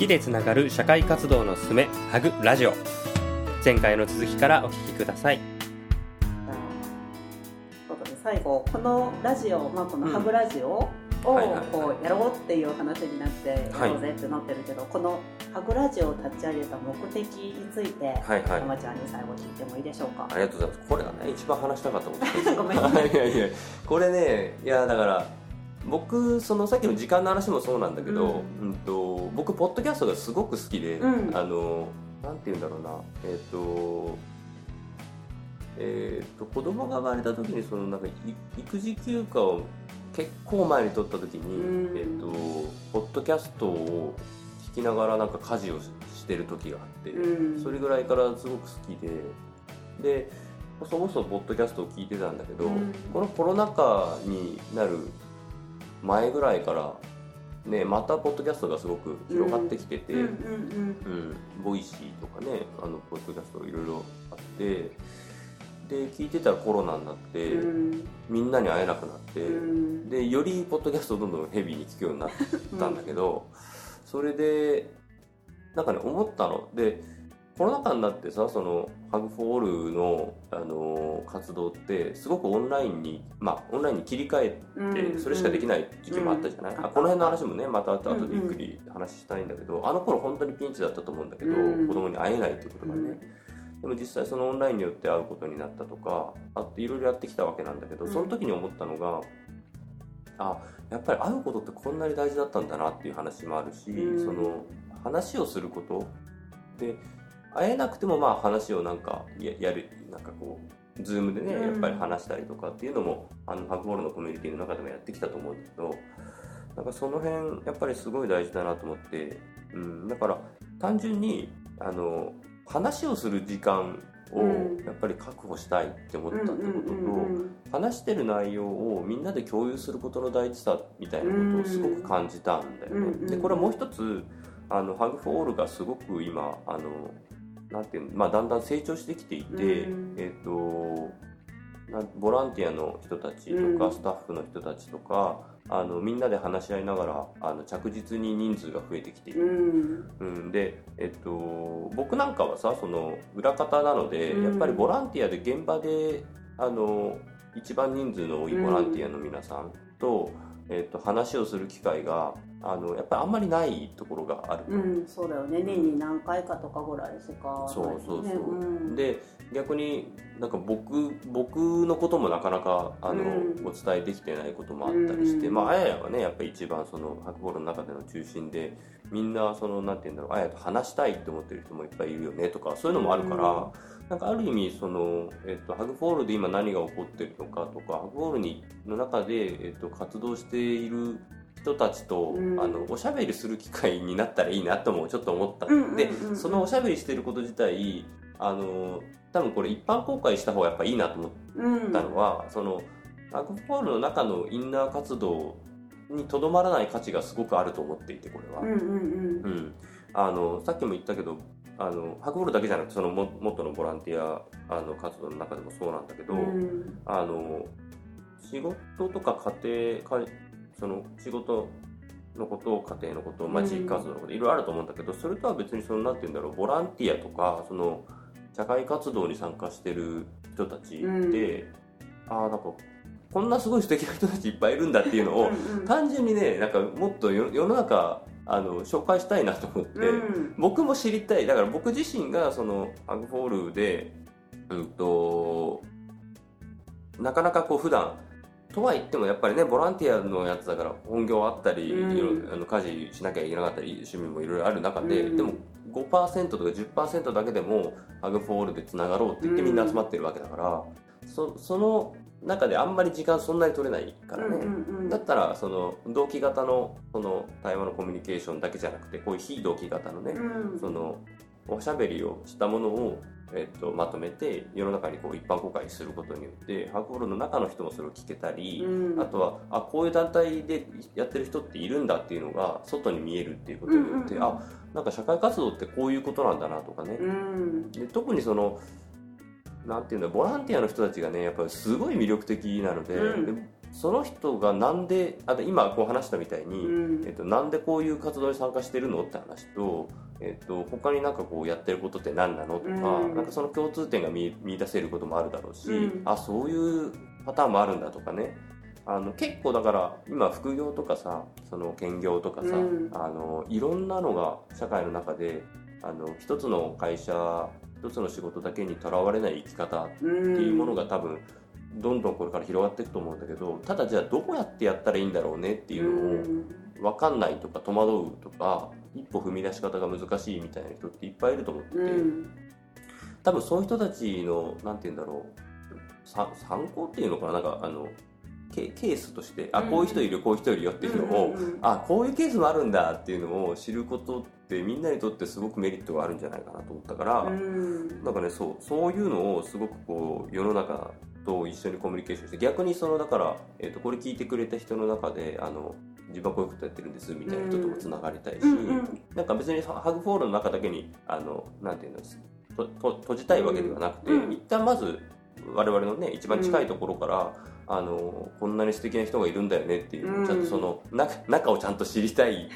きでつながる社会活動のすすめハグラジオ。前回の続きからお聞きください。ということで最後このラジオ、まあ、このハブラジオをこうやろうっていう話になってやろうぜってなってるけど、このハブラジオを立ち上げた目的について、はいはい。山ちゃんに最後聞いてもいいでしょうか？ありがとうございます。これがね一番話したかったことです。ごめんいやいや。これねいやだから僕そのさっきの時間の話もそうなんだけど、うん。と僕ポッドキャストがすごく好きで、うん。あのなんて言うんだろうな。えっ、とえっ、と子供が生まれた時にそのなんかい育児休暇を結構前に取った時に、うん。えっ、とポッドキャストを聞きながらなんか家事をししてる時があって、うん。それぐらいからすごく好きででそもそもポッドキャストを聞いてたんだけど、うん。このコロナ禍になる前ぐらいからねまたポッドキャストがすごく広がってきてて、うんうんうん Voicy とかねあのポッドキャストいろいろあってで聞いてたらコロナになって、うん。うんみんなに会えなくなって、うん。でよりポッドキャストをどんどんヘビーに聞くようになったんだけど、それでなんかね思ったの。でコロナ禍になってさそのハグフォールの、あの活動ってすごくオンラインにまあオンラインに切り替えてそれしかできない時期もあったじゃない、うん。あこの辺の話もねまた後でゆっくり話したいんだけど、あの頃本当にピンチだったと思うんだけど、うん子供に会えないっていうことがね、でも実際そのオンラインによって会うことになったとかあっていろいろやってきたわけなんだけど、うん。その時に思ったのがあやっぱり会うことってこんなに大事だったんだなっていう話もあるし、うん。その話をすることで会えなくてもまあ話をなんかややるなんかこうズームでねうん。やっぱり話したりとかっていうのも、あのハグボールのコミュニティの中でもやってきたと思うんだけどなんかその辺やっぱりすごい大事だなと思って、うん、だから単純にあの話をする時間をうん。やっぱり確保したいって思ったってことと、うん話してる内容をみんなで共有することの大事さみたいなことをすごく感じたんだよね。うんでこれはもう一つあのハグフォールがすごく今あのなんていうの、まあ、だんだん成長してきていて、うん。えっ、となボランティアの人たちとか、うん。スタッフの人たちとかあのみんなで話し合いながらあの着実に人数が増えてきている。うん。うん、で、えっと、僕なんかはさその裏方なので、うん。やっぱりボランティアで現場であの一番人数の多いボランティアの皆さんと、えっと、話をする機会があのやっぱりあんまりないところがあると、うん、そうだよね。年に何回かとかぐらいしかそうそうそう。ないよねん。で逆になんか僕僕のこともなかなかあの、うん。お伝えできてないこともあったりして、うん。まああややがねやっぱり一番そのールの中での中心でみんなそのなんて言うんだろうあやと話したいって思ってる人もいっぱいいるよねとかそういうのもあるから、なんかある意味その、えっと、ハグフォールで今何が起こってるのかとかハグフォールにの中で、えっと、活動している人たちと、うん。あのおしゃべりする機会になったらいいなともちょっと思った、うんうんうんうん。でそのおしゃべりしてること自体あの多分これ一般公開した方がやっぱいいなと思っうんたのは、そのハグフォールの中のインナー活動にとどまらない価値がすごくあると思っていてこれは。うんうんうん、あのさっきも言ったけどあのハグボールだけじゃなくてそのも元のボランティアあの活動の中でもそうなんだけど、うんうん。あの仕事とか家庭かその仕事のこと家庭のこと、地域活動のこといろいろあると思うんだけどそれとは別にそのなんて言うんだろうボランティアとかその社会活動に参加してる人たちで、うん。ああなんかこんなすごい素敵な人たちいっぱいいるんだっていうのをうんうん単純にねなんかもっと世世の中あの紹介したいなと思って、うん。僕も知りたい。だから僕自身がそのハグフォールでうんとなかなかこう普段とは言ってもやっぱりねボランティアのやつだから本業あったり、うん。いろいろあの家事しなきゃいけなかったり趣味もいろいろある中で、うん。でも5%とか10%だけでもハグフォールでつながろうって言ってみんな集まってるわけだから、そその中であんまり時間そんなに取れないからね、うんうんうん。だったらその同期型のその対話のコミュニケーションだけじゃなくてこういう非同期型のね、うん。そのおしゃべりをしたものを、えっと、まとめて世の中にこう一般公開することによってハーフボールの中の人もそれを聞けたり、うん。あとはあこういう団体でやってる人っているんだっていうのが外に見えるっていうことによって、うんうんうん。あなんか社会活動ってこういうことなんだなとかね、うん。で特にそのなんていうんだボランティアの人たちがねやっぱりすごい魅力的なので,で、うんその人がなんであと今こう話したみたいに、うん。えっと、なんでこういう活動に参加してるのって話と、えっと、他になんかこうやってることって何なのとか,、うん。なんかその共通点が見見出せることもあるだろうし、うん。あそういうパターンもあるんだとかね。あの結構だから今副業とかさその兼業とかさ、うん。あのいろんなのが社会の中であの一つの会社一つの仕事だけにとらわれない生き方ってっていうものが多分どんどんこれから広がっていくと思うんだけどただじゃあどうやってやったらいいんだろうねっていうのを分かんないとか戸惑うとか一歩踏み出し方が難しいみたいな人っていっぱいいると思ってて、うん。多分そういう人たちのなんて言うんだろうさ参考っていうのかななんかあのケケースとしてあこういう人いる、こういう人いるよっていうのを、うんうんうん。あこういうケースもあるんだっていうのを知ることってみんなにとってすごくメリットがあるんじゃないかなと思ったから、うん。なんかねそうそういうのをすごくこう世の中と一緒にコミュニケーションして逆にそのだから、えー、とこれ聞いてくれた人の中であの自分はこういうことやってるんですみたいな人ともつながりたいし、うん。うんなんか別にハグフォールの中だけにあのなんていうのとと閉じたいわけではなくて、うん。一旦まず我々のね一番近いところから、あのこんなに素敵な人がいるんだよねっていう、うん。ちゃんとその中中をちゃんと知りたい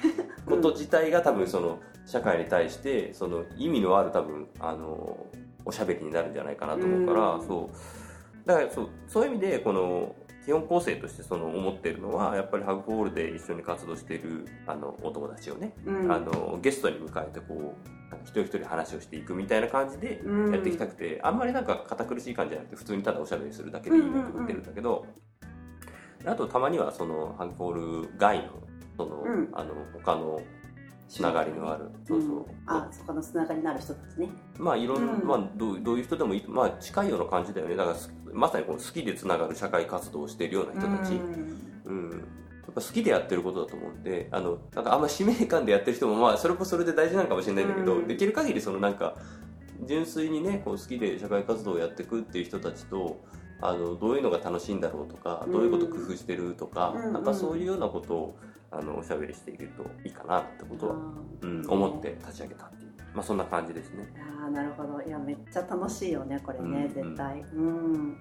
こと自体が多分その社会に対してその意味のある多分あのおしゃべりになるんじゃないかなと思うから、うん。そうだからそうそういう意味でこの基本構成としてその思ってるのはやっぱりハグフォールで一緒に活動しているあのお友達をね、うん。あのゲストに迎えてこう一人一人話をしていくみたいな感じでうん。やっていきたくて、あんまりなんか堅苦しい感じじゃなくて普通にただおしゃべりするだけでいいなと思ってるんだけど、あとたまにはそのハグフォール外のその、うん。あの他のつながりのある、そうそう、ん。あそこのつながりのある人たちね。まあいろんな、うん。まあどうどういう人でもいい。まあ近いような感じだよね。だからすまさにこう好きでつながる社会活動をしているような人たち、うん。うん、やっぱ好きでやってることだと思うんであのなんかあんま使命感でやってる人もまあそれもそれで大事なのかもしれないんだけど、うん。できる限りそのなんか純粋にねこう好きで社会活動をやっていくっていう人たちとあのどういうのが楽しいんだろうとか、うん。どういうこと工夫してるとか、うんなんかそういうようなことをあのおしゃべりしていけるといいかなってことは、うん、思って立ち上げたっていう、まあ、そんな感じですね。ああなるほど。いやめっちゃ楽しいよねこれね、うん絶対。うん。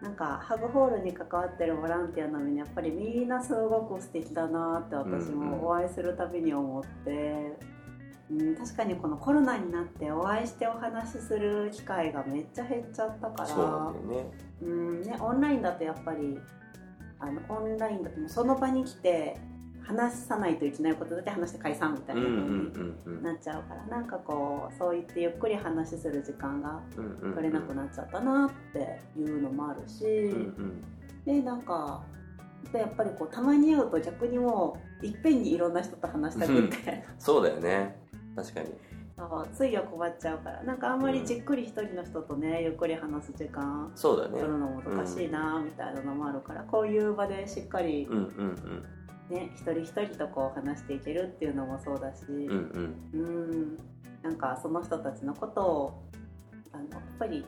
なんかハグホールに関わってるボランティアのみにやっぱりみんなすごく素敵だなって私もお会いするたびに思って、うん、確かにこのコロナになってお会いしてお話しする機会がめっちゃ減っちゃったから。そうなんだよね。うんね、オンラインだとやっぱりあのオンラインだとその場に来て話さないといけないことだけ話して解散みたいな。風にうんうんうんうん。なっちゃうから、なんかこうそう言ってゆっくり話する時間がうんうん取れなくなっちゃったなっていうのもあるし、うんうん。でなんかでやっぱりこうたまに会うと逆にもういっぺんにいろんな人と話したくって、そうだよね確かに。そうつい欲張っちゃうから。なんかあんまりじっくり一人の人とねゆっくり話す時間そうだね。取るのも難しいなみたいなのもあるから、こういう場でしっかりうんうんね、一人一人とこう話していけるっていうのもそうだし、うんうん。うん。うんなんかその人たちのことをあのやっぱり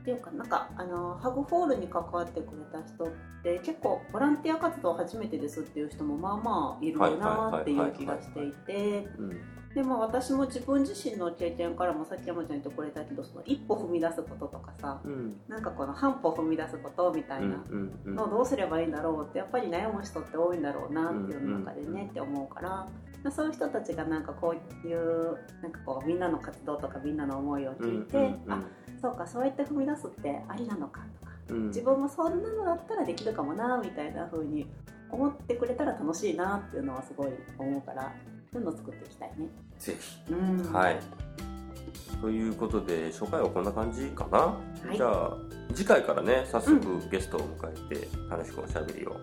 っていうかな。んかあのハグフォールに関わってくれた人って結構ボランティア活動初めてですっていう人もまあまあいるなはいっていう気がしていて。うんでも私も自分自身の経験からもさっき山ちゃん言ってくれたけどその一歩踏み出すこととかさうん。なんかこの半歩踏み出すことみたいなのをどうすればいいんだろうってやっぱり悩む人って多いんだろうなっていう中でねって思うから、まあそういう人たちがなんかこういうなんかこうみんなの活動とかみんなの思いを聞いて、あそうかそうやって踏み出すってありなのかとかうん。自分もそんなのだったらできるかもなみたいな風に思ってくれたら楽しいなっていうのはすごい思うからそういうのを作っていきたいね。ぜひ。うん。はい。ということで初回はこんな感じかな、はい。じゃあ次回からね早速ゲストを迎えて楽しくおしゃべりを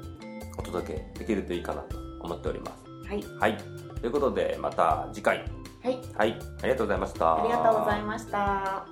お届けできるといいかなと思っております。はい、はい。ということでまた次回。はい、はい。ありがとうございました。ありがとうございました。